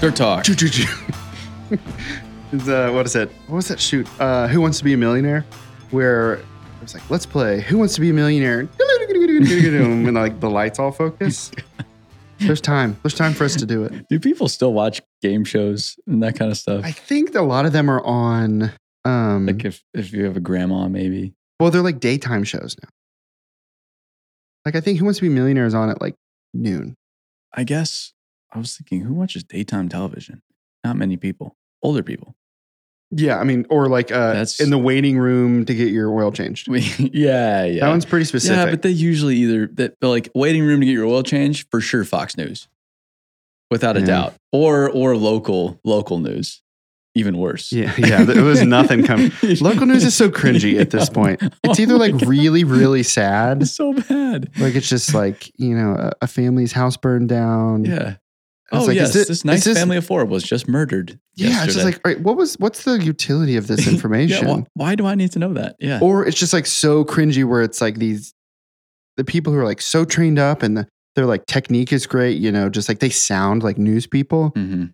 Dirt Talk. Choo, choo, choo. It's, uh, what is it? What was that shoot? Uh, Who Wants to Be a Millionaire? Where it was like, let's play Who Wants to Be a Millionaire? and like the lights all focus. There's time. There's time for us to do it. Do people still watch game shows and that kind of stuff? I think a lot of them are on. Um, like if, if you have a grandma, maybe. well, they're like daytime shows now. Like I think Who Wants to Be a Millionaire is on at like noon. I guess I was thinking, who watches daytime television? Not many people. Older people. Yeah, I mean, or like uh, That's- in the waiting room to get your oil changed. yeah, yeah. That one's pretty specific. Yeah, but they usually either that like waiting room to get your oil changed for sure. Fox News, without a Yeah. doubt, or or local local news, even worse. yeah, yeah, there was nothing coming. Local news is so cringy at this point. It's Oh either like God. really, really sad, It's so bad. like it's just like you know a, a family's house burned down. Yeah. Oh like, yes, it- this nice is this- family of four was just murdered. Yeah, it's just like, all right, what was what's the utility of this Yeah, information? why, why do I need to know that? Yeah. Or it's just like so cringy where it's like these the people who are like so trained up and the, their like technique is great, you know, just like they sound like news people. hmm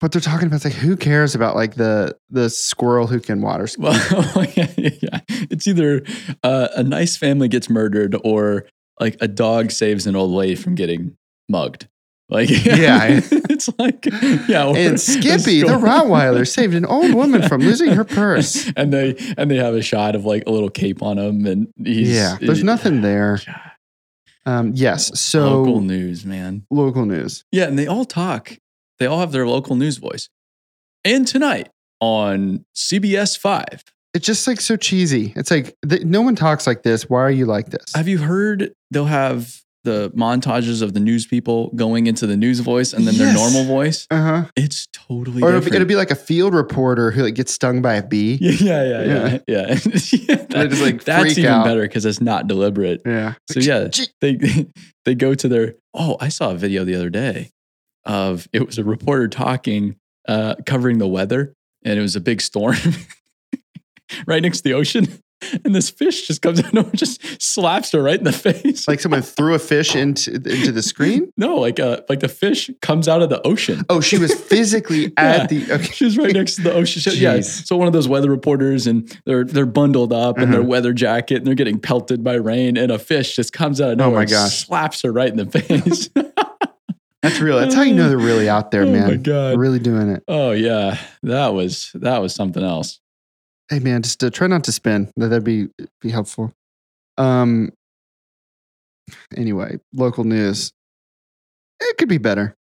But they're talking about like who cares about like the the squirrel who can water ski? Well, yeah, yeah. It's either uh, a nice family gets murdered or like a dog saves an old lady from getting mugged. Like, Yeah. it's like, yeah. And Skippy, the. Rottweiler, saved an old woman from losing her purse. and they and they have a shot of like a little cape on him, and he's yeah, there's nothing there. Um, yes, so local local, news, man. Local news. Yeah, and they all talk. They all have their local news voice. And tonight on CBS Five, It's just like so cheesy. It's like th- no one talks like this. Why are you like this? Have you heard they'll have the montages of the news people going into the news voice and then their normal voice? Uh huh. It's totally Or different. it'll be like a field reporter who like gets stung by a bee. yeah, yeah, yeah, yeah. yeah. Yeah, They just, like, that's even out. better because it's not deliberate. Yeah. So yeah, they they go to their. Oh, I saw a video the other day of it was a reporter talking, uh, covering the weather, and it was a big storm right next to the ocean, and this fish just comes out and just slaps her right in the face. Like someone threw a fish into into the screen. no, like uh, like the fish comes out of the ocean. Oh, she was physically Yeah. at the. Okay. She was right next to the ocean. So, yeah, Jeez. so one of those weather reporters, and they're they're bundled up in their Uh-huh. weather jacket, and they're getting pelted by rain, and a fish just comes out of Oh nowhere, my and gosh. slaps her right in the face. That's real. That's how you know they're really out there, Oh man. my God. Really doing it. oh yeah, that was that was something else. Hey, man, just uh, try not to spin. That- That'd be be helpful. Um. Anyway, local news. It could be better.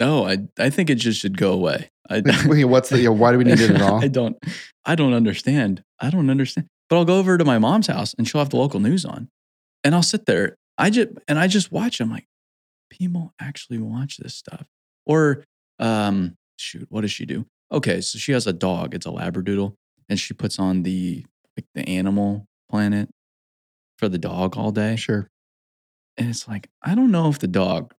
No, I I think it just should go away. I, Wait, What's the? You know, why do we need it at all? I don't I don't understand. I don't understand. But I'll go over to my mom's house and she'll have the local news on, and I'll sit there. I just and I just watch. I'm like, people actually watch this stuff. Or um, shoot, what does she do? Okay, so she has a dog. It's a labradoodle, and she puts on the like the Animal Planet for the dog all day. Sure. And it's like, I don't know if the dog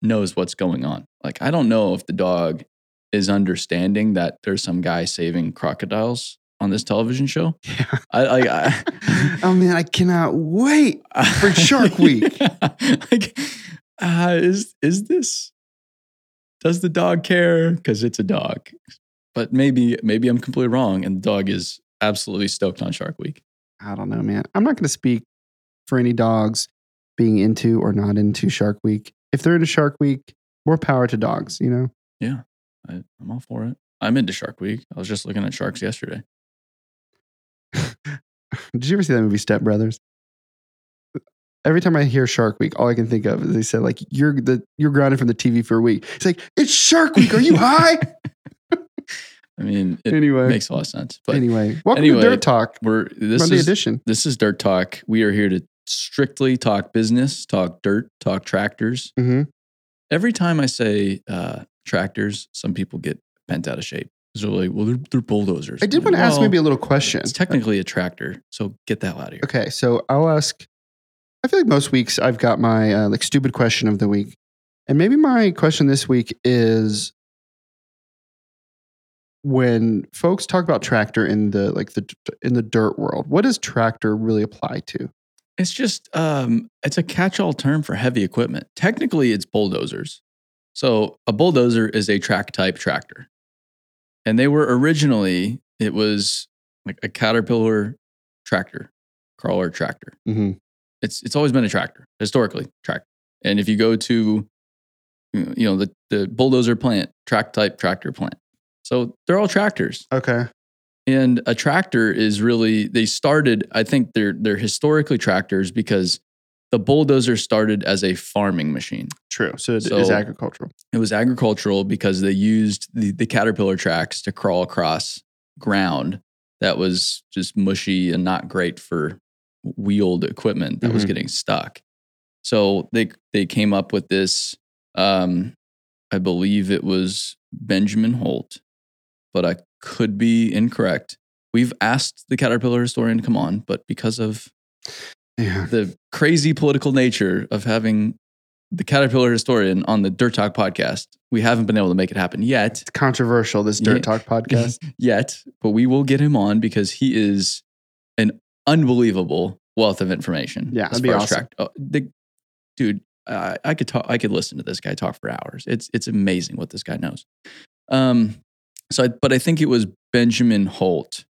knows what's going on. Like, I don't know if the dog is understanding that there's some guy saving crocodiles on this television show. Yeah. I, I, I Oh man, I cannot wait. For Shark Week. like, uh, is is this? Does the dog care? Because it's a dog. But maybe maybe I'm completely wrong, and the dog is absolutely stoked on Shark Week. I don't know, man. I'm not going to speak for any dogs being into or not into Shark Week. If they're into Shark Week, more power to dogs, you know? I, I'm all for it. I'm into Shark Week. I was just looking at sharks yesterday. Did you ever see that movie Step Brothers? Every time I hear Shark Week, all I can think of is they said like you're the you're grounded from the TV for a week. It's like it's Shark Week. Are you high? I mean, it anyway, makes a lot of sense. But anyway, welcome anyway, to Dirt Talk we're this Monday is edition. this is Dirt Talk. We are here to strictly talk business, talk dirt, talk tractors. hmm Every time I say uh, tractors, some people get bent out of shape. They're like, well, they're, they're bulldozers. I did want to ask maybe a little question. It's technically a tractor, so get that out of here. Okay, so I'll ask. I feel like most weeks I've got my uh, like stupid question of the week, and maybe my question this week is when folks talk about tractor in the like the in the dirt world, what does tractor really apply to? It's just um, it's a catch-all term for heavy equipment. Technically, it's bulldozers. So a bulldozer is a track type tractor, and they were originally it was like a caterpillar tractor, crawler tractor. Mm-hmm. It's it's always been a tractor historically tractor. And if you go to you know the the bulldozer plant, track type tractor plant, so they're all tractors. Okay, And a tractor is really they started. I think they're they're historically tractors because the bulldozer started as a farming machine. true. So it is So- agricultural. It was agricultural because they used the, the caterpillar tracks to crawl across ground that was just mushy and not great for wheeled equipment that was Mhm. getting stuck. So they they came up with this. Um, I believe it was Benjamin Holt, but I could be incorrect. We've asked the Caterpillar historian to come on, but because of Yeah. the crazy political nature of having the Caterpillar historian on the Dirt Talk podcast, we haven't been able to make it happen yet. It's controversial, this Dirt. Talk podcast. yet, but we will get him on because he is an unbelievable wealth of information. Yeah, that'd be awesome. oh, the, dude, I, I could talk. I could listen to this guy talk for hours. It's it's amazing what this guy knows. Um, so, I, but I think it was Benjamin Holt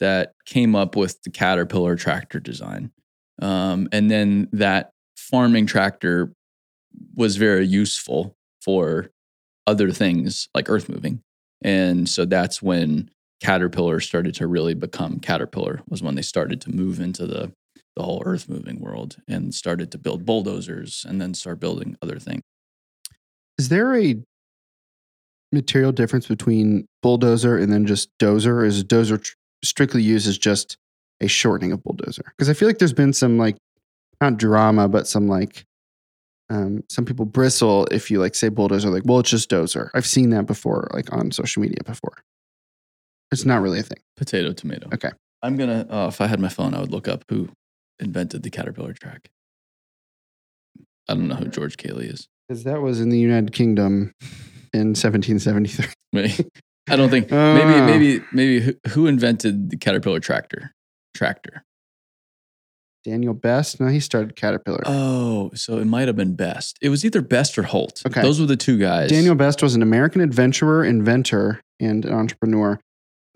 that came up with the Caterpillar tractor design, um, and then that farming tractor was very useful for other things like earth moving. And so that's when Caterpillar started to really become Caterpillar was when they started to move into the the whole earth moving world and started to build bulldozers and then start building other things. Is there a material difference between bulldozer and then just dozer? Is dozer tr- strictly used as just a shortening of bulldozer? Because I feel like there's been some like not drama, but some like um, some people bristle if you like say bulldozer, like, well, it's just dozer. I've seen that before, like on social media before. It's not really a thing. Potato, tomato. Okay. I'm gonna. Uh, if I had my phone, I would look up who invented the Caterpillar track. I don't know who George Cayley is. Because that was in the United Kingdom in 1773. I don't think. Ah. Maybe. Maybe. Maybe. Who, who invented the Caterpillar tractor? Tractor. Daniel Best. No, he started Caterpillar. Oh, so it might have been Best. It was either Best or Holt. Okay. Those were the two guys. Daniel Best was an American adventurer, inventor, and an entrepreneur.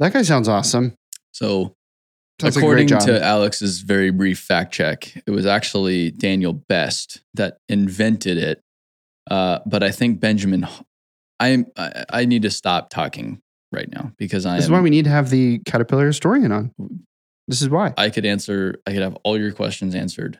That guy sounds awesome. So Sounds according like a great job. to Alex's very brief fact check, it was actually Daniel Best that invented it. Uh, but I think Benjamin, I, I I need to stop talking right now because I this is why we need to have the Caterpillar historian on. This is why. I could answer, I could have all your questions answered.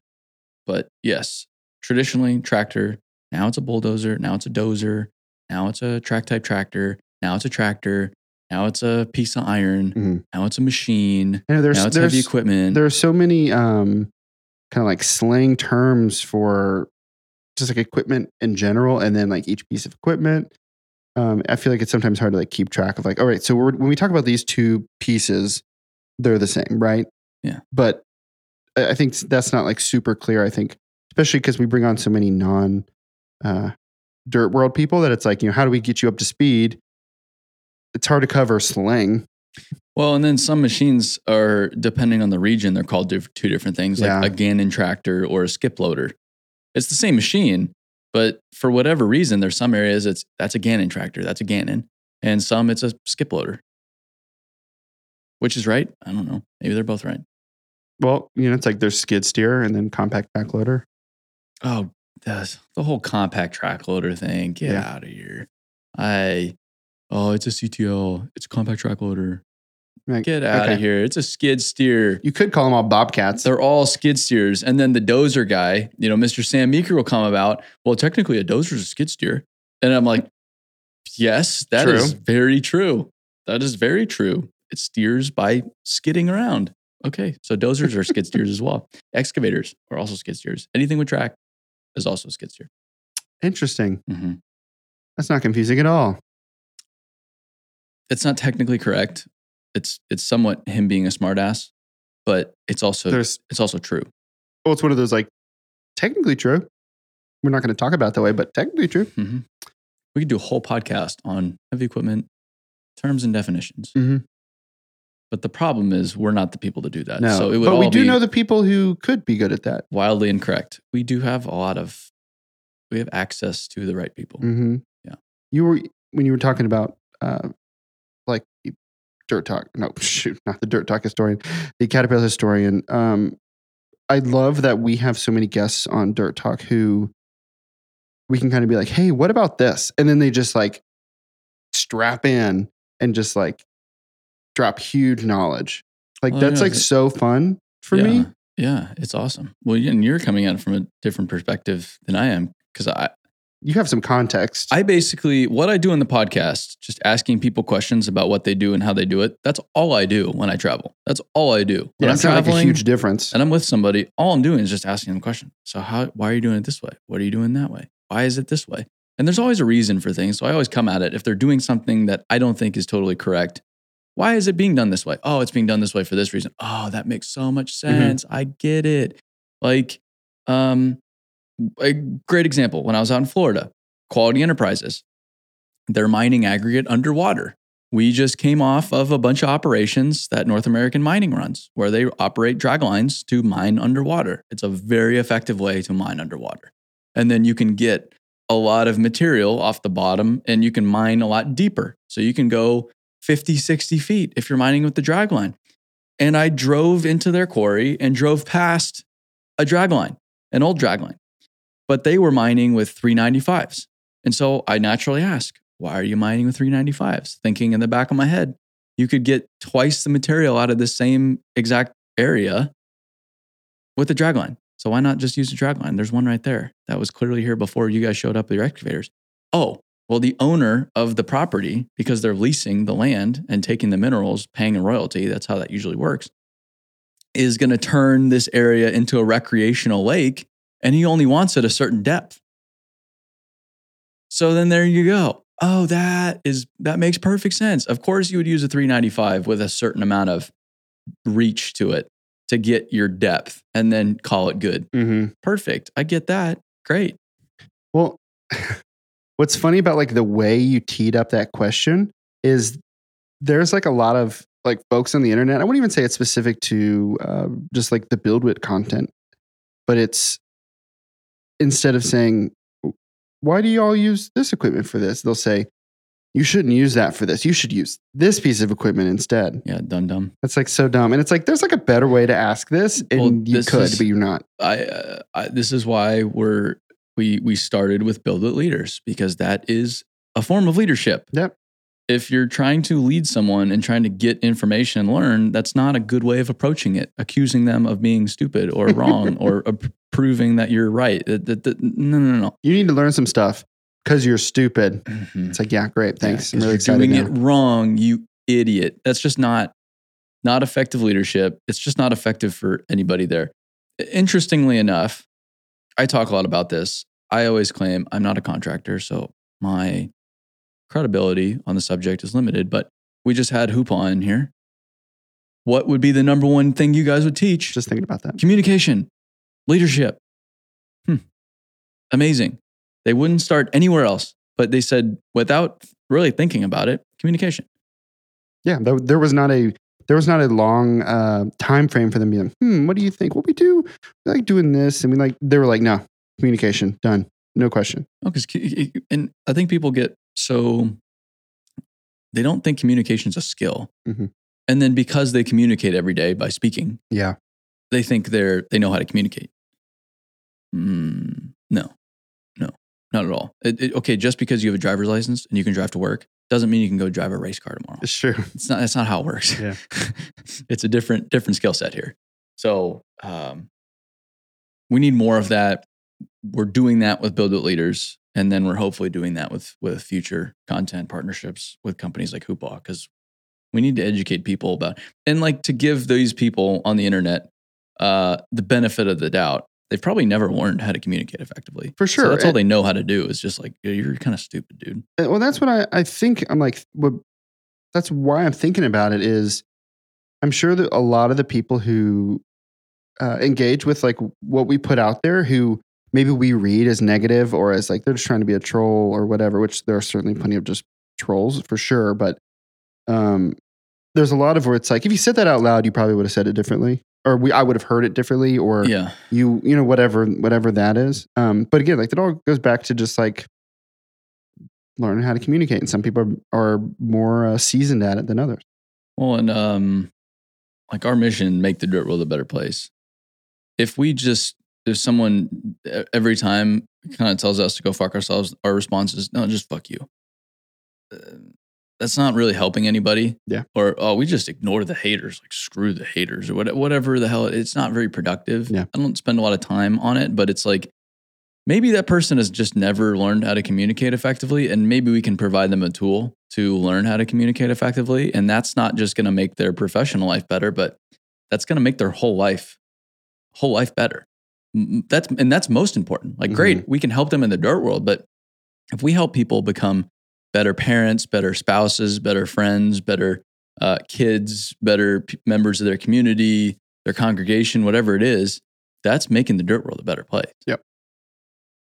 But yes, traditionally tractor, now it's a bulldozer, now it's a dozer, now it's a track type tractor, now it's a tractor, now it's a piece of iron, Mhm. now it's a machine, know there's now it's there's heavy equipment. there are so many um, kind of like slang terms for just like equipment in general, and then like each piece of equipment. Um, I feel like it's sometimes hard to like keep track of like, all right, so we're, when we talk about these two pieces, they're the same, right? Yeah. But I think that's not like super clear. I think, especially because we bring on so many non uh, dirt world people that it's like, you know, how do we get you up to speed? It's hard to cover slang. Well, and then some machines are, depending on the region, they're called two different things, like Yeah. a Gannon tractor or a skip loader. It's the same machine, but for whatever reason, there's some areas it's that's a Gannon tractor, that's a Gannon. and some it's a skip loader. Which is right? I don't know. Maybe they're both right. Well, you know, it's like there's skid steer and then compact back loader. Oh, the whole compact track loader thing. Get Yeah. out of here. I oh, it's a CTL. It's a compact track loader. Like, Get out of here. It's a skid steer. You could call them all bobcats. They're all skid steers. And then the dozer guy, you know, Mr. Sam Meeker will come about. Well, technically a dozer is a skid steer. And I'm like, yes, that is True. very true. That is very true. It steers by skidding around. Okay. So dozers are skid steers as well. Excavators are also skid steers. Anything with track is also a skid steer. Interesting. hmm That's not confusing at all. It's not technically correct. It's it's somewhat him being a smartass, but it's also There's it's also true. well, it's one of those like technically true. We're not going to talk about that way, but technically true. hmm We could do a whole podcast on heavy equipment terms and definitions. Mhm. But the problem is, we're not the people to do that. No, So it would but we do know the people who could be good at that. wildly incorrect. We do have a lot of, we have access to the right people. hmm Yeah. You were when you were talking about uh, dirt talk. No, shoot, not the dirt talk historian, the Caterpillar historian. Um, I love that we have so many guests on Dirt Talk who we can kind of be like, "Hey, what about this?" And then they just like strap in and just like drop huge knowledge. Like Oh, that's yeah, like so fun for yeah. me. Yeah, it's awesome. Well, and you're coming at it from a different perspective than I am because I, You have some context. I basically, what I do in the podcast, just asking people questions about what they do and how they do it. That's all I do when I travel. That's all I do. When yeah, I'm not like a traveling huge difference. and I'm with somebody, all I'm doing is just asking them a question. So how, why are you doing it this way? What are you doing that way? Why is it this way? And there's always a reason for things. So I always come at it. If they're doing something that I don't think is totally correct, why is it being done this way? Oh, it's being done this way for this reason. Oh, that makes so much sense. I get it. Like, um, a great example when I was out in Florida, Quality Enterprises, they're mining aggregate underwater. We just came off of a bunch of operations that North American Mining runs, where they operate drag lines to mine underwater. It's a very effective way to mine underwater. And then you can get a lot of material off the bottom and you can mine a lot deeper. So you can go 50, 60 feet if you're mining with the drag line. And I drove into their quarry and drove past a drag line, an old drag line. But they were mining with 395s. And so I naturally ask, why are you mining with 395s? Thinking in the back of my head, you could get twice the material out of the same exact area with a drag line. So why not just use a drag line? There's one right there that was clearly here before you guys showed up with your excavators. Oh, well, the owner of the property, because they're leasing the land and taking the minerals, paying a royalty, that's how that usually works, is going to turn this area into a recreational lake and he only wants it a certain depth. So then there you go. Oh, that is that makes perfect sense. Of course you would use a 395 with a certain amount of reach to it to get your depth and then call it good. hmm Perfect. I get that. Great. Well, what's funny about like the way you teed up that question is there's like a lot of like folks on the internet. I wouldn't even say it's specific to uh, just like the BuildWitt content, but it's instead of saying, why do you all use this equipment for this? They'll say, you shouldn't use that for this. You should use this piece of equipment instead. Yeah, dumb, dumb. That's like so dumb. And it's like, there's like a better way to ask this, and Well, you this could, is- but you're not. I, uh, I this is why we're we we started with BuildWitt leaders because that is a form of leadership. Yep. If you're trying to lead someone and trying to get information and learn, that's not a good way of approaching it. Accusing them of being stupid or wrong or uh, proving that you're right. That- that- that- no, no, no. You need to learn some stuff because you're stupid. Mhm. It's like, yeah, great. Yeah, I'm really you're doing now. it wrong, you idiot. That's just not not effective leadership. It's just not effective for anybody there. Interestingly enough, I talk a lot about this. I always claim I'm not a contractor, so my credibility on the subject is limited. But we just had Hoopa in here. What would be the number one thing you guys would teach? Just thinking about that. Communication, leadership. Hmm. Amazing. They wouldn't start anywhere else, but they said without really thinking about it, communication. Yeah, there, there was not a there was not a long uh, time frame for them being, hmm, what do you think? What we do? We like doing this, and we like they were like, no, communication done, no question. Oh, because and I think people get so they don't think communication is a skill. Mhm. And then because they communicate every day by speaking, Yeah. they think they're they know how to communicate. Mm, no, no, not at all. It- it- okay, just because you have a driver's license and you can drive to work doesn't mean you can go drive a race car tomorrow. It's true. It's not. That's not how it works. Yeah. it's a different different skill set here. So um, we need more of that. We're doing that with BuildWitt Leaders, and then we're hopefully doing that with with future content partnerships with companies like Hoopla because we need to educate people about and like to give these people on the internet uh, the benefit of the doubt. They've probably never learned how to communicate effectively. For So sure. that's all And- they know how to do is just like you're kind of stupid, dude. Uh, Well, that's what I, I think. I'm like, what, that's why I'm thinking about it is I'm sure that a lot of the people who uh, engage with like what we put out there, who maybe we read as negative or as like they're just trying to be a troll or whatever, which there are certainly plenty of just trolls for sure. But um, there's a lot of where it's like, if you said that out loud, you probably would have said it differently. Or we, I would have heard it differently, or Yeah. you you know whatever whatever that is um but again like that all goes back to just like learning how to communicate and some people are, are more uh, seasoned at it than others Well, and um, like our mission, make the dirt world a better place. If we just, if someone every time kind of tells us to go fuck ourselves, our response is no, just fuck you. Uh, that's not really helping anybody. Yeah. Or oh, we just ignore the haters, like screw the haters or what- whatever the hell. It's not very productive. Yeah. I don't spend a lot of time on it, but it's like maybe that person has just never learned how to communicate effectively and maybe we can provide them a tool to learn how to communicate effectively and that's not just going to make their professional life better but that's going to make their whole life whole life better that's and that's most important like great mm-hmm. we can help them in the dirt world but if we help people become better parents better spouses better friends better uh, kids better p- members of their community their congregation whatever it is that's making the dirt world a better place Yep.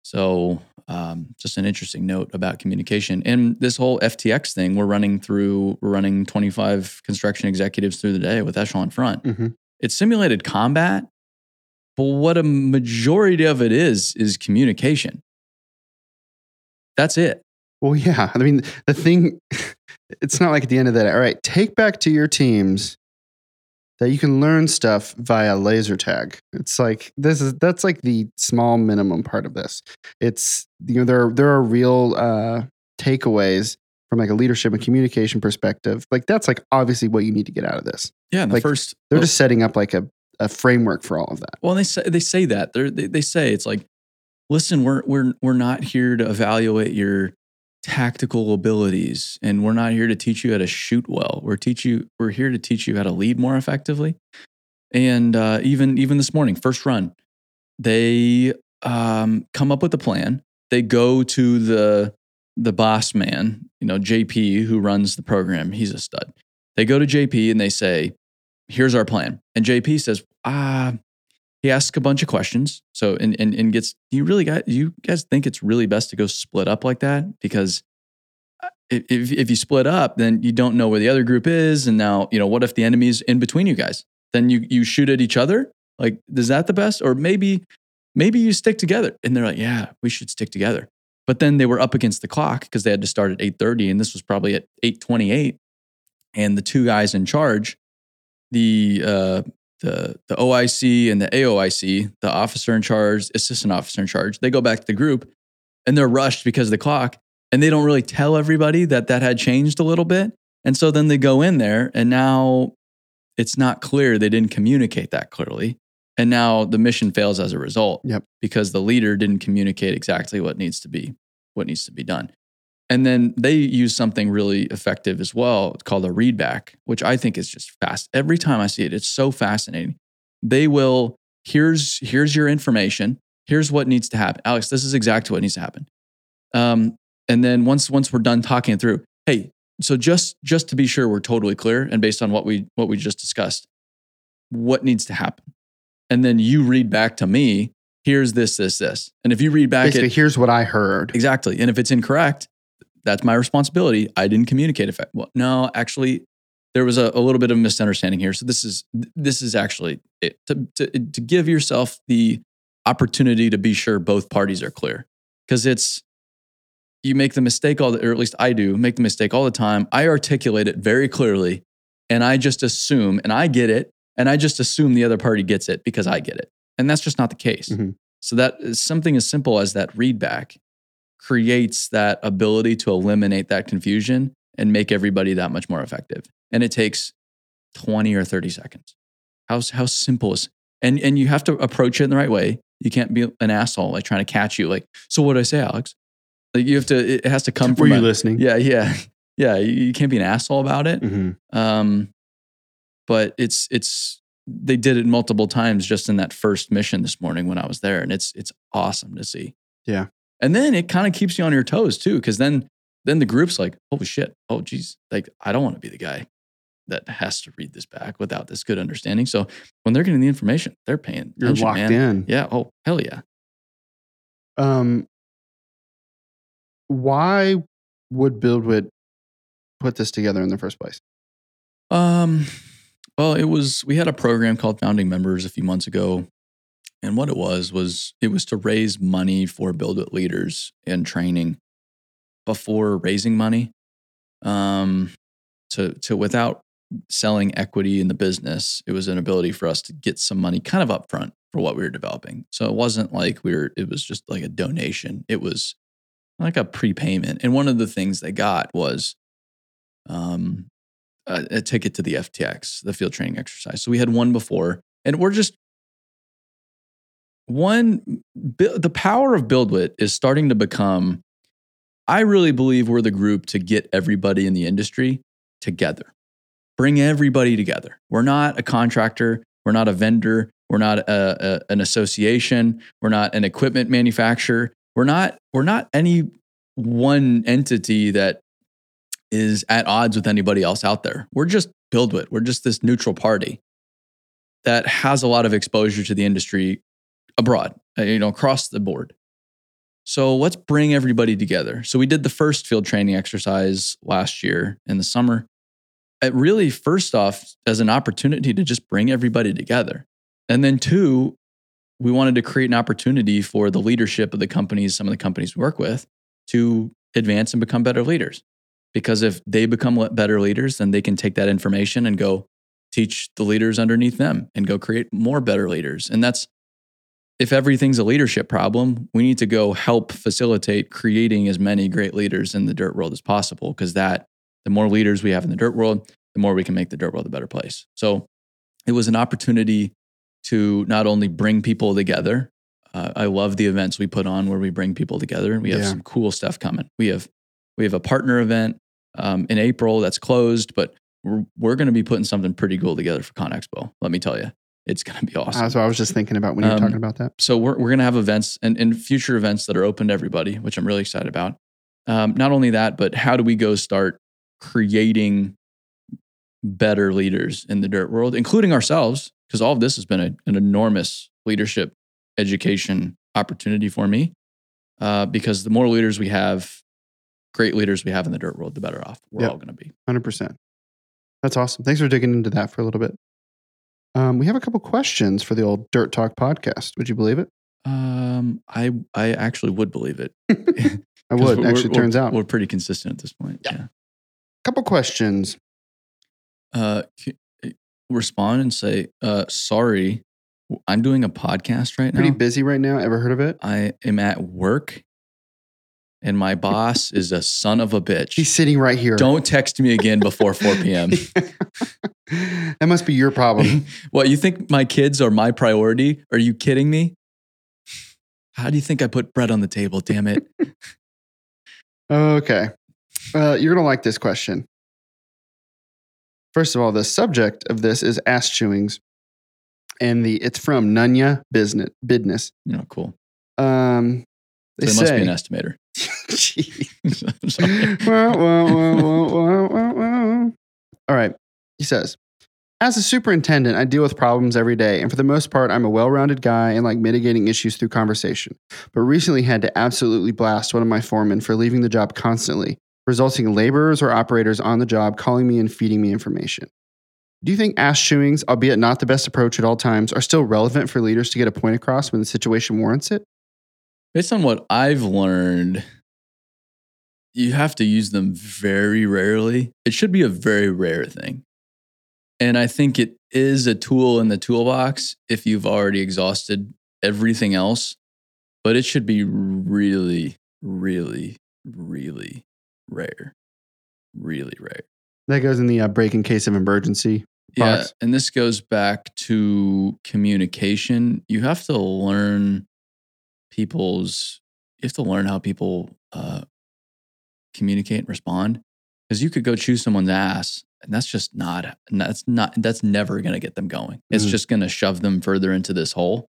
so, um, just an interesting note about communication and this whole FTX thing. We're running through, we're running 25 construction executives through the day with Echelon Front. mm-hmm. It's simulated combat, but what a majority of it is, is communication. That's it. Well yeah i mean the thing it's not like at the end of that all right take back to your teams that you can learn stuff via laser tag. It's like this is that's like the small minimum part of this. It's you know there are, there are real uh takeaways from like a leadership and communication perspective. Like that's like obviously what you need to get out of this. Yeah. The Like, first, they're well- just setting up like a, a framework for all of that. Well, they say they say that. They're, they they say it's like, listen, we're we're we're not here to evaluate your tactical abilities, and we're not here to teach you how to shoot well. We're teach you we're here to teach you how to lead more effectively. And uh, even even this morning, first run, they um, come up with a plan. They go to the the boss man, you know, JP, who runs the program. He's a stud. They go to JP and they say, here's our plan. And JP says, ah, he asks a bunch of questions. So, and, and, and gets, you really got, you guys think it's really best to go split up like that? Because uh, if, if, you split up, then you don't know where the other group is. And now, you know, what if the enemy's in between you guys? Then you, you shoot at each other. Like, is that the best? Or maybe, maybe you stick together. And they're like, yeah, we should stick together. But then they were up against the clock because they had to start at 8:30 and this was probably at 8:28 and the two guys in charge the uh, the the OIC and the AOIC, the officer in charge, assistant officer in charge, they go back to the group and they're rushed because of the clock and they don't really tell everybody that that had changed a little bit. And so then they go in there and now it's not clear they didn't communicate that clearly. And now the mission fails as a result Yep. because the leader didn't communicate exactly what needs to be what needs to be done. And then they use something really effective as well it's called a readback, which I think is just fast. Every time I see it, it's so fascinating. They will here's here's your information. Here's what needs to happen, Alex. This is exactly what needs to happen. Um, and then once once we're done talking through, hey, so just just to be sure we're totally clear and based on what we what we just discussed, what needs to happen, and then you read back to me. Here's this, this, this, and if you read back basically it here's what i heard Exactly. And if it's incorrect, that's my responsibility. I didn't communicate it. Well, no, actually, there was a, a little bit of misunderstanding here. So this is this is actually it, to, to to give yourself the opportunity to be sure both parties are clear because it's you make the mistake all the, or at least I do, make the mistake all the time. I articulate it very clearly and I just assume, and I get it, and I just assume the other party gets it because I get it. And that's just not the case. Mhm. So that is something as simple as that read back creates that ability to eliminate that confusion and make everybody that much more effective. And it takes 20 or 30 seconds. How, how simple is and and you have to approach it in the right way. You can't be an asshole like trying to catch you like, so what did I say, Alex? Like you have to it has to come Were from you a- listening? yeah, yeah. Yeah, you, you can't be an asshole about it. Mhm. Um, but it's it's they did it multiple times just in that first mission this morning when I was there, and it's it's awesome to see. Yeah. And then it kind of keeps you on your toes too, because then then the group's like, holy shit, oh geez, like I don't want to be the guy that has to read this back without this good understanding. So when they're getting the information, they're paying You're locked man. in. Yeah. Oh hell yeah. Um, why would BuildWitt put this together in the first place? Um, well, it was we had a program called Founding Members a few months ago, and what it was was it was to raise money for BuildWitt leaders and training before raising money. Um, to to without selling equity in the business, it was an ability for us to get some money kind of upfront for what we were developing. So it wasn't like we were. It was just like a donation. It was like a prepayment. And one of the things they got was um, a, a ticket to the FTX, the field training exercise. So we had one before, and we're just one. The power of BuildWitt is starting to become. I really believe we're the group to get everybody in the industry together, bring everybody together. We're not a contractor. We're not a vendor. We're not a, a, an association. We're not an equipment manufacturer. We're not. We're not any one entity that is at odds with anybody else out there. We're just BuildWitt. We're just this neutral party that has a lot of exposure to the industry abroad, uh, you know, across the board. So let's bring everybody together. So we did the first field training exercise last year in the summer. It really, first off, as an opportunity to just bring everybody together. And then two, we wanted to create an opportunity for the leadership of the companies, some of the companies we work with, to advance and become better leaders. Because if they become better leaders, then they can take that information and go teach the leaders underneath them and go create more better leaders. And that's if everything's a leadership problem, we need to go help facilitate creating as many great leaders in the dirt world as possible. Because that, the more leaders we have in the dirt world, the more we can make the dirt world a better place. So it was an opportunity to not only bring people together. Uh, I love the events we put on where we bring people together, and we have Yeah. some cool stuff coming. We have we have a partner event um, in April that's closed, but we're, we're going to be putting something pretty cool together for Con Expo. Let me tell you, it's going to be awesome That's what I was just thinking about when you were Um, talking about that. so we're, we're going to have events and, and future events that are open to everybody, which I'm really excited about. Um, not only that, but how do we go start creating better leaders in the dirt world, including ourselves? Because all of this has been a, an enormous leadership education opportunity for me. Uh, because the more leaders we have, great leaders we have in the dirt world, the better off we're Yep. all going to be. 100%. That's awesome. Thanks for digging into that for a little bit. Um, we have a couple questions for the old Dirt Talk podcast. Would you believe it? Um, I I actually would believe it. I would. we're- Actually, we're- turns out. we're pretty consistent at this point. Yeah. yeah. couple questions. uh, respond and say, uh, sorry, I'm doing a podcast right now. Pretty busy right now. Ever heard of it? I am at work and my boss is a son of a bitch. He's sitting right here. Don't text me again before 4 p.m. that must be your problem. what, you think my kids are my priority? Are you kidding me? How do you think I put bread on the table? Damn it. Okay. Uh, you're going to like this question. First of all, the subject of this is ass chewings. And the it's from Nunya Business. Business. Know, cool. Um, they So must say, be an estimator. All right. He says, as a superintendent, I deal with problems every day. And for the most part, I'm a well rounded guy and like mitigating issues through conversation. But recently had to absolutely blast one of my foremen for leaving the job constantly, resulting in laborers or operators on the job calling me and feeding me information. Do you think ass chewings, albeit not the best approach at all times, are still relevant for leaders to get a point across when the situation warrants it? Based on what I've learned, you have to use them very rarely. It should be a very rare thing. And I think it is a tool in the toolbox if you've already exhausted everything else, but it should be really, really, really rare. Really rare. That goes in the uh, break in case of emergency. Yeah. And this goes back to communication. You have to learn people's, you have to learn how people uh, communicate and respond. Because you could go chew someone's ass, and that's just not, that's not, that's never going to get them going. It's Mhm. just going to shove them further into this hole.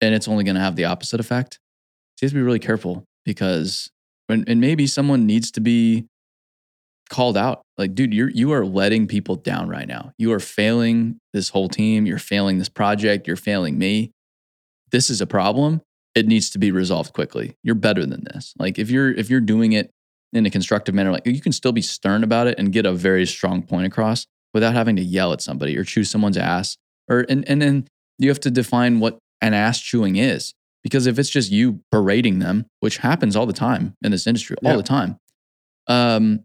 And it's only going to have the opposite effect. So you have to be really careful because, when, and maybe someone needs to be called out. Like, dude, you're you are letting people down right now. You are failing this whole team. You're failing this project. You're failing me. This is a problem. It needs to be resolved quickly. You're better than this. Like if you're if you're doing it in a constructive manner, like you can still be stern about it and get a very strong point across without having to yell at somebody or chew someone's ass. Or and and then you have to define what an ass chewing is. Because if it's just you berating them, which happens all the time in this industry, all Yeah. the time, um,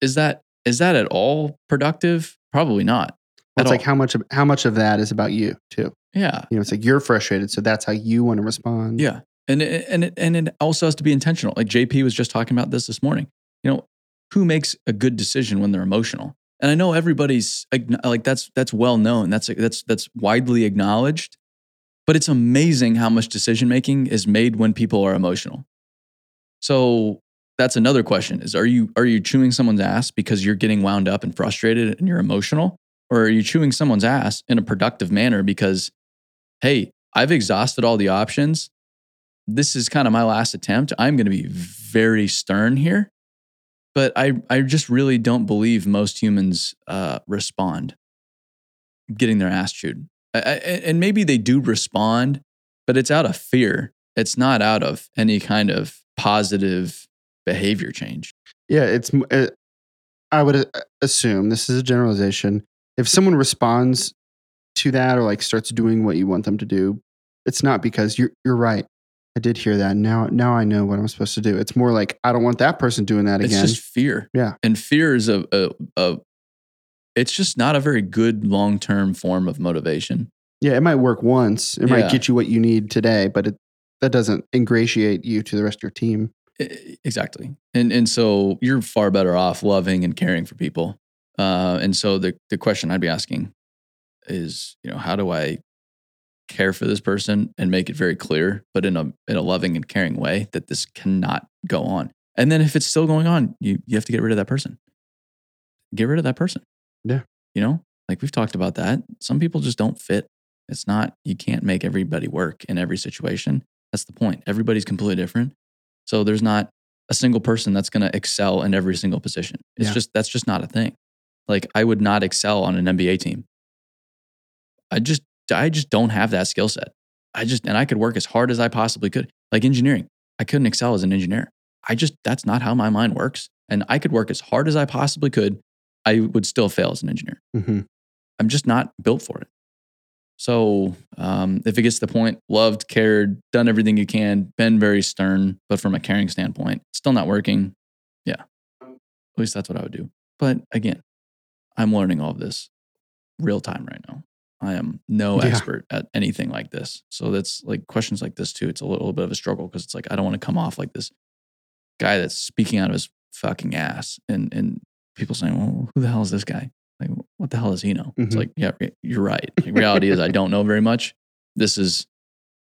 is that is that at all productive? Probably not. It's like all. how much of, how much of that is about you too. yeah, You know, it's like you're frustrated, so that's how you want to respond. yeah, and it, and it, and it also has to be intentional. Like JP was just talking about this this morning. You know, who makes a good decision when they're emotional? And I know everybody's like that's that's well known. That's that's that's widely acknowledged. But it's amazing how much decision making is made when people are emotional. So that's another question: is are you are you chewing someone's ass because you're getting wound up and frustrated and you're emotional, or are you chewing someone's ass in a productive manner because, hey, I've exhausted all the options. This is kind of my last attempt. I'm going to be very stern here, but I I just really don't believe most humans uh, respond getting their ass chewed. I, I, and maybe they do respond, but it's out of fear. It's not out of any kind of positive behavior change. Yeah, it's. I would uh, assume this is a generalization. If someone responds to that or like starts doing what you want them to do, it's not because you're you're right. I did hear that. Now now I know what I'm supposed to do. It's more like I don't want that person doing that again. It's just fear. Yeah. And fear is a, a, a it's just not a very good long term form of motivation. yeah, it might work once. It Yeah. might get you what you need today, but it that doesn't ingratiate you to the rest of your team. Exactly. And and so you're far better off loving and caring for people. Uh, and so the the question I'd be asking is, you know, how do I care for this person and make it very clear, but in a in a loving and caring way that this cannot go on. And then if it's still going on, you you have to get rid of that person. Get rid of that person. Yeah. You know, like we've talked about that. Some people just don't fit. It's not you can't make everybody work in every situation. That's the point. Everybody's completely different. So there's not a single person that's going to excel in every single position. It's Yeah. just that's just not a thing. Like I would not excel on an NBA team. I just I just don't have that skill set. I just and I could work as hard as I possibly could. Like engineering, I couldn't excel as an engineer. I just that's not how my mind works. And I could work as hard as I possibly could. I would still fail as an engineer. hmm I'm just not built for it. So um, if it gets to the point, loved, cared, done everything you can, been very stern, but from a caring standpoint, still not working. Yeah, at least that's what I would do. But again, I'm learning all of this real time right now. I am no Yeah. expert at anything like this. So that's like questions like this too. It's a little bit of a struggle because it's like I don't want to come off like this guy that's speaking out of his fucking ass and and people saying, "Well, who the hell is this guy? Like, what the hell does he know?" It's Mhm. like, yeah, you're right. Like, reality is, I don't know very much. This is,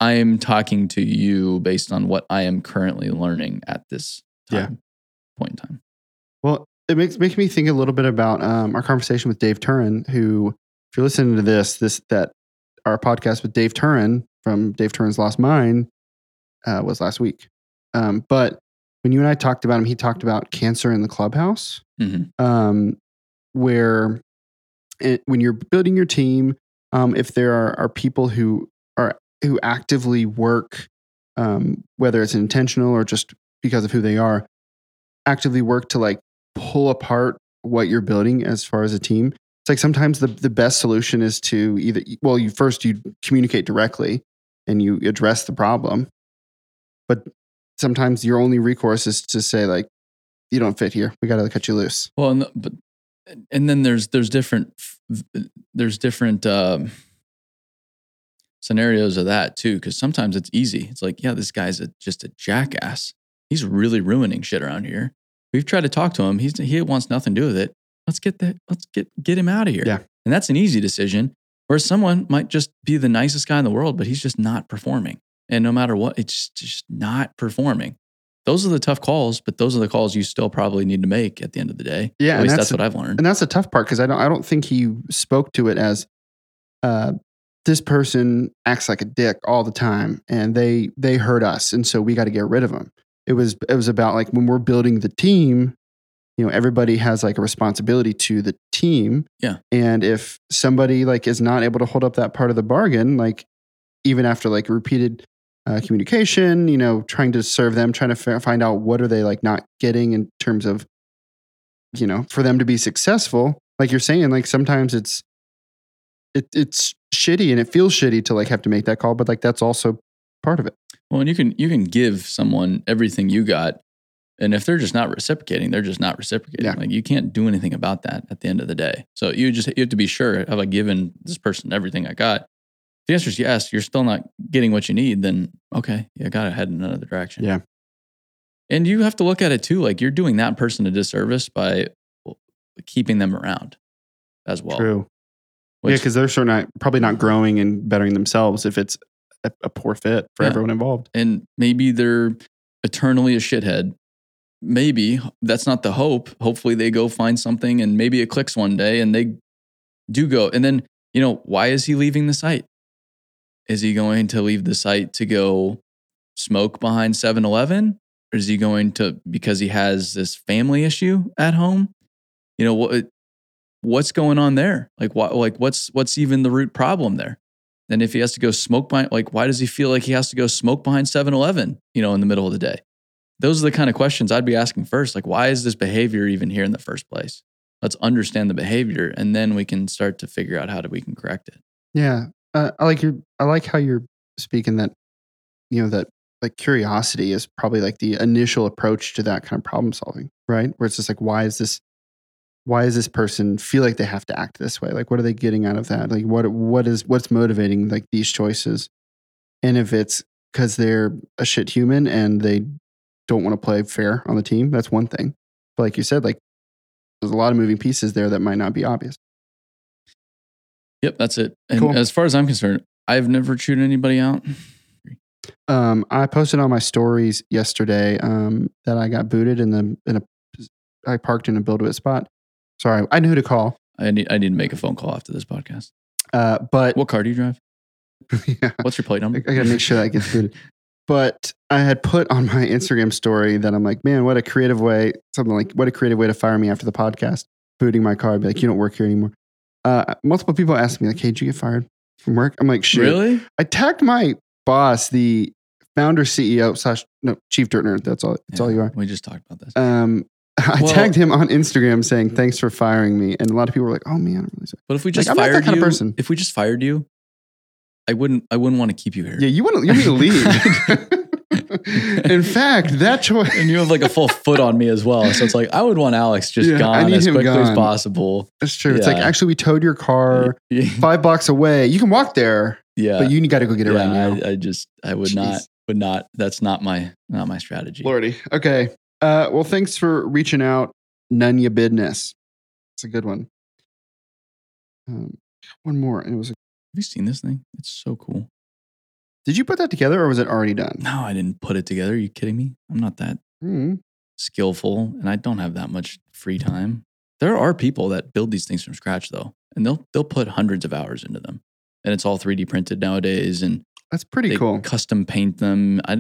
I am talking to you based on what I am currently learning at this Yeah. point in time. Well, it makes makes me think a little bit about um, our conversation with Dave Turin, who, if you're listening to this, this that our podcast with Dave Turin from Dave Turin's Lost Mine uh, was last week. Um, but when you and I talked about him, he talked about cancer in the clubhouse, Mhm. um, where it, when you're building your team, um, if there are, are people who are who actively work, um, whether it's intentional or just because of who they are, actively work to like pull apart what you're building as far as a team. It's like sometimes the, the best solution is to either, well, you first you communicate directly and you address the problem. But sometimes your only recourse is to say like, you don't fit here. We got to cut you loose. Well, and, but and then there's there's different there's different um, scenarios of that too. Because sometimes it's easy. It's like, yeah, this guy's a, just a jackass. He's really ruining shit around here. We've tried to talk to him. He's he wants nothing to do with it. Let's get that. Let's get get him out of here. Yeah. and that's an easy decision. Whereas someone might just be the nicest guy in the world, but he's just not performing. And no matter what, it's just not performing. Those are the tough calls, but those are the calls you still probably need to make at the end of the day. Yeah, At least that's that's, what I've learned. And that's the tough part because I don't I don't think he spoke to it as uh, this person acts like a dick all the time and they they hurt us and so we got to get rid of them. It was it was about like when we're building the team, you know, everybody has like a responsibility to the team. Yeah. And if somebody like is not able to hold up that part of the bargain, like even after like repeated uh, communication, you know, trying to serve them, trying to fa- find out what are they like not getting in terms of, you know, for them to be successful. Like you're saying, like sometimes it's, it, it's shitty and it feels shitty to like have to make that call, but like that's also part of it. Well, and you can you can give someone everything you got, and if they're just not reciprocating, they're just not reciprocating. Yeah. Like you can't do anything about that at the end of the day. So you just you have to be sure: have I given this person everything I got? If the answer is yes, you're still not getting what you need. Then okay, yeah, I got to head in another direction. Yeah. and you have to look at it too. Like you're doing that person a disservice by keeping them around as well. True. yeah, because they're sure not probably not growing and bettering themselves if it's a, a poor fit for Yeah. everyone involved. and maybe they're eternally a shithead. Maybe that's not the hope. Hopefully they go find something and maybe it clicks one day and they do go. And then, you know, why is he leaving the site? Is he going to leave the site to go smoke behind 7 Eleven? Or is he going to, because he has this family issue at home? You know, what, what's going on there? Like, what, like what's, what's even the root problem there? And if he has to go smoke behind, like, why does he feel like he has to go smoke behind 7 Eleven, you know, in the middle of the day? Those are the kind of questions I'd be asking first. Like, why is this behavior even here in the first place? Let's understand the behavior and then we can start to figure out how to, we can correct it. Yeah, uh, I like your. I like how you're speaking that. You know that like curiosity is probably like the initial approach to that kind of problem solving, right? Where it's just like, why is this? Why does this person feel like they have to act this way? Like, what are they getting out of that? Like, what what is what's motivating like these choices? And if it's because they're a shit human and they don't want to play fair on the team, that's one thing. But like you said, like there's a lot of moving pieces there that might not be obvious. Yep, that's it. And Cool. as far as I'm concerned, I've never chewed anybody out. Um, I posted on my stories yesterday um, that I got booted in the in a I parked in a BuildWitt spot. Sorry, I knew who to call. I need, I need to make a phone call after this podcast. Uh, but What car do you drive? yeah, What's your plate I, number? I got to make sure that gets booted. But I had put on my Instagram story that I'm like, man, what a creative way, something like, what a creative way to fire me after the podcast, booting my car. I'd be like, you don't work here anymore. Uh, multiple people asked me like, hey, did you get fired from work? I'm like, shoot. Really? I tagged my boss, the founder, CEO slash no chief dirt nerd. That's all. That's all you are. We just talked about this. Um, I Well- tagged him on Instagram saying thanks for firing me, and a lot of people were like, "Oh man, I'm really sorry." But if we just that fired you, person. if we just fired you, I wouldn't. I wouldn't want to keep you here. Yeah, you want to you me to leave. In fact, that choice. and you have like a full foot on me as well. So it's like I would want Alex just Yeah, gone as quickly as possible. That's true. It's like actually we towed your car five blocks away. You can walk there, yeah. but you got to go get it yeah, right now. I, I just I would Jeez. not would not. That's not my not my strategy. Lordy. Okay. Uh, well, thanks for reaching out. None ya business. It's a good one. Um, one more, and it was. A, Have you seen this thing? It's so cool. Did you put that together, or was it already done? No, I didn't put it together. Are you kidding me? I'm not that Hmm. skillful, and I don't have that much free time. There are people that build these things from scratch though, and they'll they'll put hundreds of hours into them, and it's all 3D printed nowadays, and That's pretty they cool. custom paint them. I,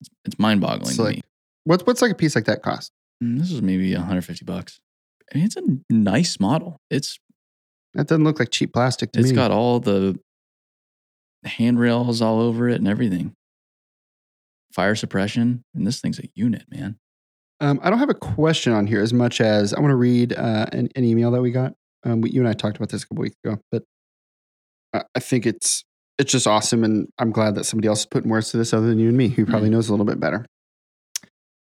it's, it's mind boggling It's to like- me. What's what's like a piece like that cost? Mm, This is maybe 150 bucks. I mean, it's a nice model. It's That doesn't look like cheap plastic to it's me. It's got all the handrails all over it and everything. Fire suppression, and this thing's a unit, man. Um, I don't have a question on here as much as I want to read uh, an, an email that we got. Um, we, you and I talked about this a couple weeks ago, but I, I think it's it's just awesome. And I'm glad that somebody else is putting words to this other than you and me, who probably knows a little bit better.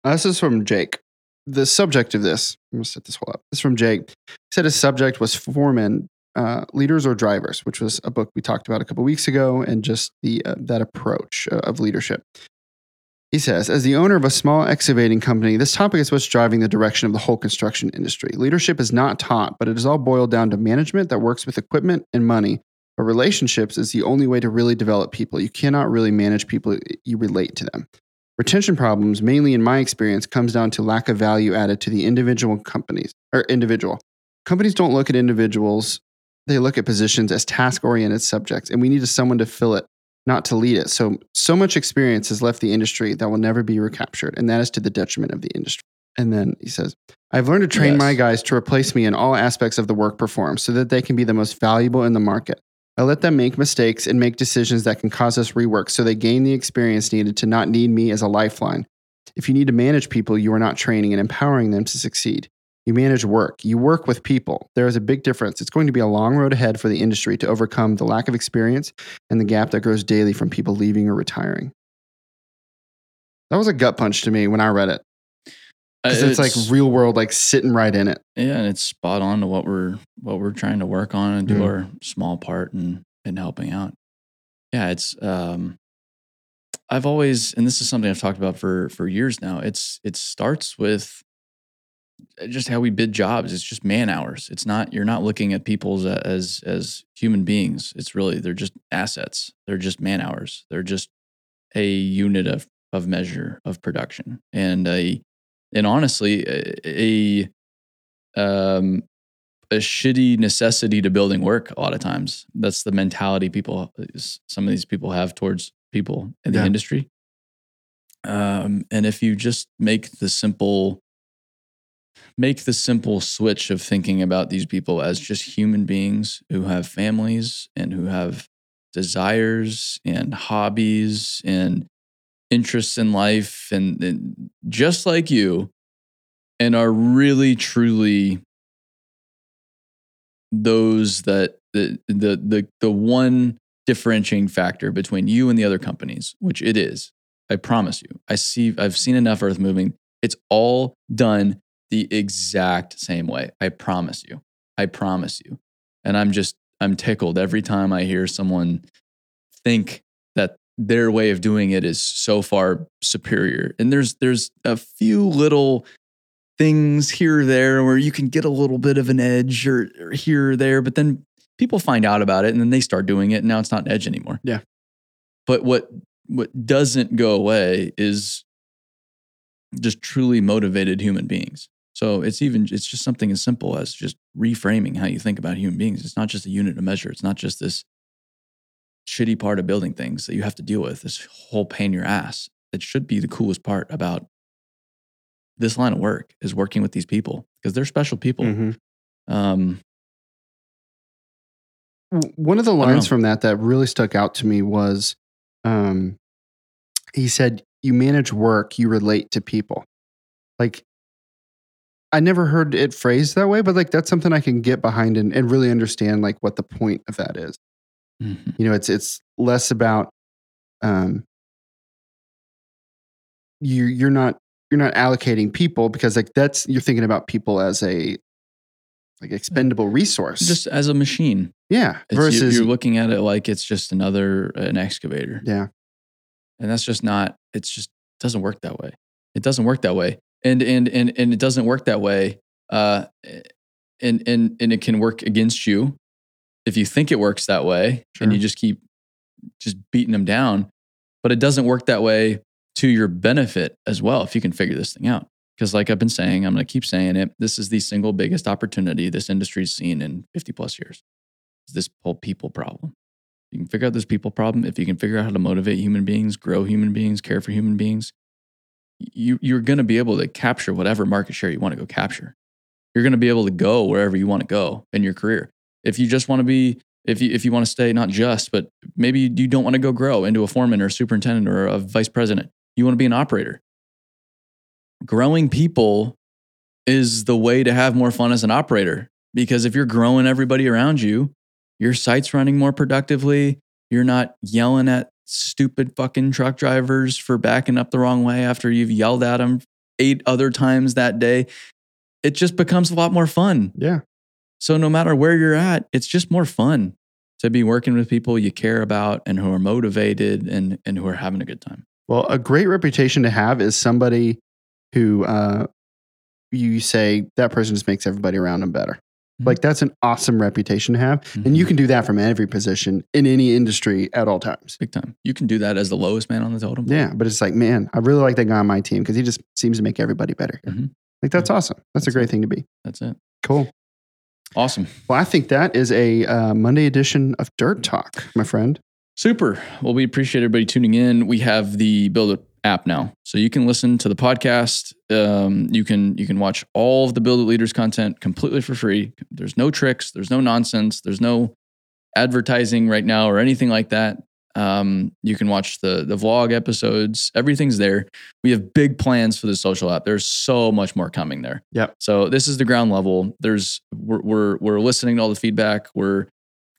Uh, this is from Jake. The subject of this, I'm going to set this whole up. This is from Jake. He said his subject was foremen, uh, leaders or drivers, which was a book we talked about a couple weeks ago, and just the uh, that approach uh, of leadership. He says, as the owner of a small excavating company, this topic is what's driving the direction of the whole construction industry. Leadership is not taught, but it is all boiled down to management that works with equipment and money. But relationships is the only way to really develop people. You cannot really manage people, you relate to them. Retention problems, mainly in my experience, comes down to lack of value added to the individual companies or individual. Companies don't look at individuals, they look at positions as task oriented subjects, and we need someone to fill it not to lead it. So, so much experience has left the industry that will never be recaptured, and that is to the detriment of the industry. And then he says, I've learned to train Yes. my guys to replace me in all aspects of the work performed so that they can be the most valuable in the market. I let them make mistakes and make decisions that can cause us rework so they gain the experience needed to not need me as a lifeline. If you need to manage people, you are not training and empowering them to succeed. You manage work. You work with people. There is a big difference. It's going to be a long road ahead for the industry to overcome the lack of experience and the gap that grows daily from people leaving or retiring. That was a gut punch to me when I read it. Because it's, like real world, like sitting right in it. yeah, and it's spot on to what we're what we're trying to work on and do Mhm. our small part in in helping out. Yeah, it's um I've always and this is something I've talked about for for years now. It's it starts with just how we bid jobs. It's just man hours. It's not you're not looking at people as as as human beings. It's really they're just assets. They're just man hours. They're just a unit of of measure of production. And a and honestly a, a um a shitty necessity to building work a lot of times. That's the mentality people some of these people have towards people in the Yeah. industry. Um and if you just make the simple make the simple switch of thinking about these people as just human beings who have families and who have desires and hobbies and interests in life and, and just like you and are really truly those that the the the the one differentiating factor between you and the other companies which it is. I promise you. I see i've seen enough earth moving. It's all done the exact same way. I promise you. I promise you. And i'm just i'm tickled every time i hear someone think that their way of doing it is so far superior. And there's there's a few little things here or there where you can get a little bit of an edge or, or here or there but then people find out about it and then they start doing it and now it's not an edge anymore. Yeah. but what what doesn't go away is just truly motivated human beings so it's even it's just something as simple as just reframing how you think about human beings. It's not just a unit of measure. It's not just this shitty part of building things that you have to deal with this whole pain in your ass. It should be the coolest part about this line of work is working with these people because they're special people. Mhm. um One of the lines from that that really stuck out to me was um, he said, You manage work, you relate to people. Like, I never heard it phrased that way, but like that's something I can get behind and, and really understand like what the point of that is. mhm. You know, it's it's less about um you you're not you're not allocating people because like that's you're thinking about people as a like expendable resource. just as a machine yeah. It's, versus you're looking at it like it's just another an excavator yeah. and that's just not it's just doesn't work that way it doesn't work that way and and and, and it doesn't work that way uh and and and it can work against you if you think it works that way and you just keep just beating them down but it doesn't work that way to your benefit as well if you can figure this thing out. Because like i've been saying i'm going to keep saying it this is the single biggest opportunity this industry's seen in 50 plus years is this whole people problem. You can figure out this people problem if you can figure out how to motivate human beings grow human beings care for human beings you, you're going to be able to capture whatever market share you want to go capture. You're going to be able to go wherever you want to go in your career. If you just want to be if you if you want to stay not just but maybe you don't want to go grow into a foreman or a superintendent or a vice president. You want to be an operator. Growing people is the way to have more fun as an operator because if you're growing everybody around you your site's running more productively You're not yelling at stupid fucking truck drivers for backing up the wrong way after you've yelled at them eight other times that day. It just becomes a lot more fun. Yeah. So no matter where you're at, it's just more fun to be working with people you care about and who are motivated and and who are having a good time. Well, a great reputation to have is somebody who uh, you say that person just makes everybody around them better. Mhm. Like that's an awesome reputation to have, and you can do that from every position in any industry at all times. big time. You can do that as the lowest man on the totem. Yeah, but it's like, man, I really like that guy on my team because he just seems to make everybody better. Mhm. Like that's awesome. That's, a great it. thing to be. That's it. Cool. Awesome. Well, I think that is a uh, Monday edition of Dirt Talk, my friend. Super. Well, we appreciate everybody tuning in. We have the BuildWitt app now, so you can listen to the podcast. Um, you can you can watch all of the BuildWitt Leaders content completely for free. There's no tricks. There's no nonsense. There's no advertising right now or anything like that. Um, you can watch the the vlog episodes. Everything's there. We have big plans for the social app. There's so much more coming there. Yep. So this is the ground level. There's we're we're, we're listening to all the feedback. We're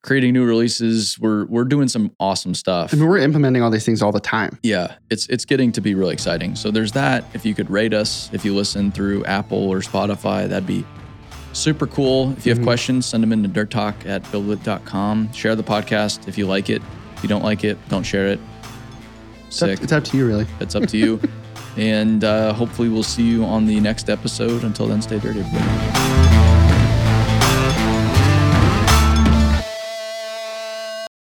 creating new releases. We're we're doing some awesome stuff. I mean, we're implementing all these things all the time. Yeah, it's it's getting to be really exciting. So there's that. If you could rate us, if you listen through Apple or Spotify, that'd be super cool. If you have Mhm. questions, send them into dirt talk at buildwitt.com. Share the podcast if you like it. If you don't like it, don't share it. It's up, Sick. it's up to you, really. It's up to you. and uh, hopefully we'll see you on the next episode. Until then, stay dirty, everybody.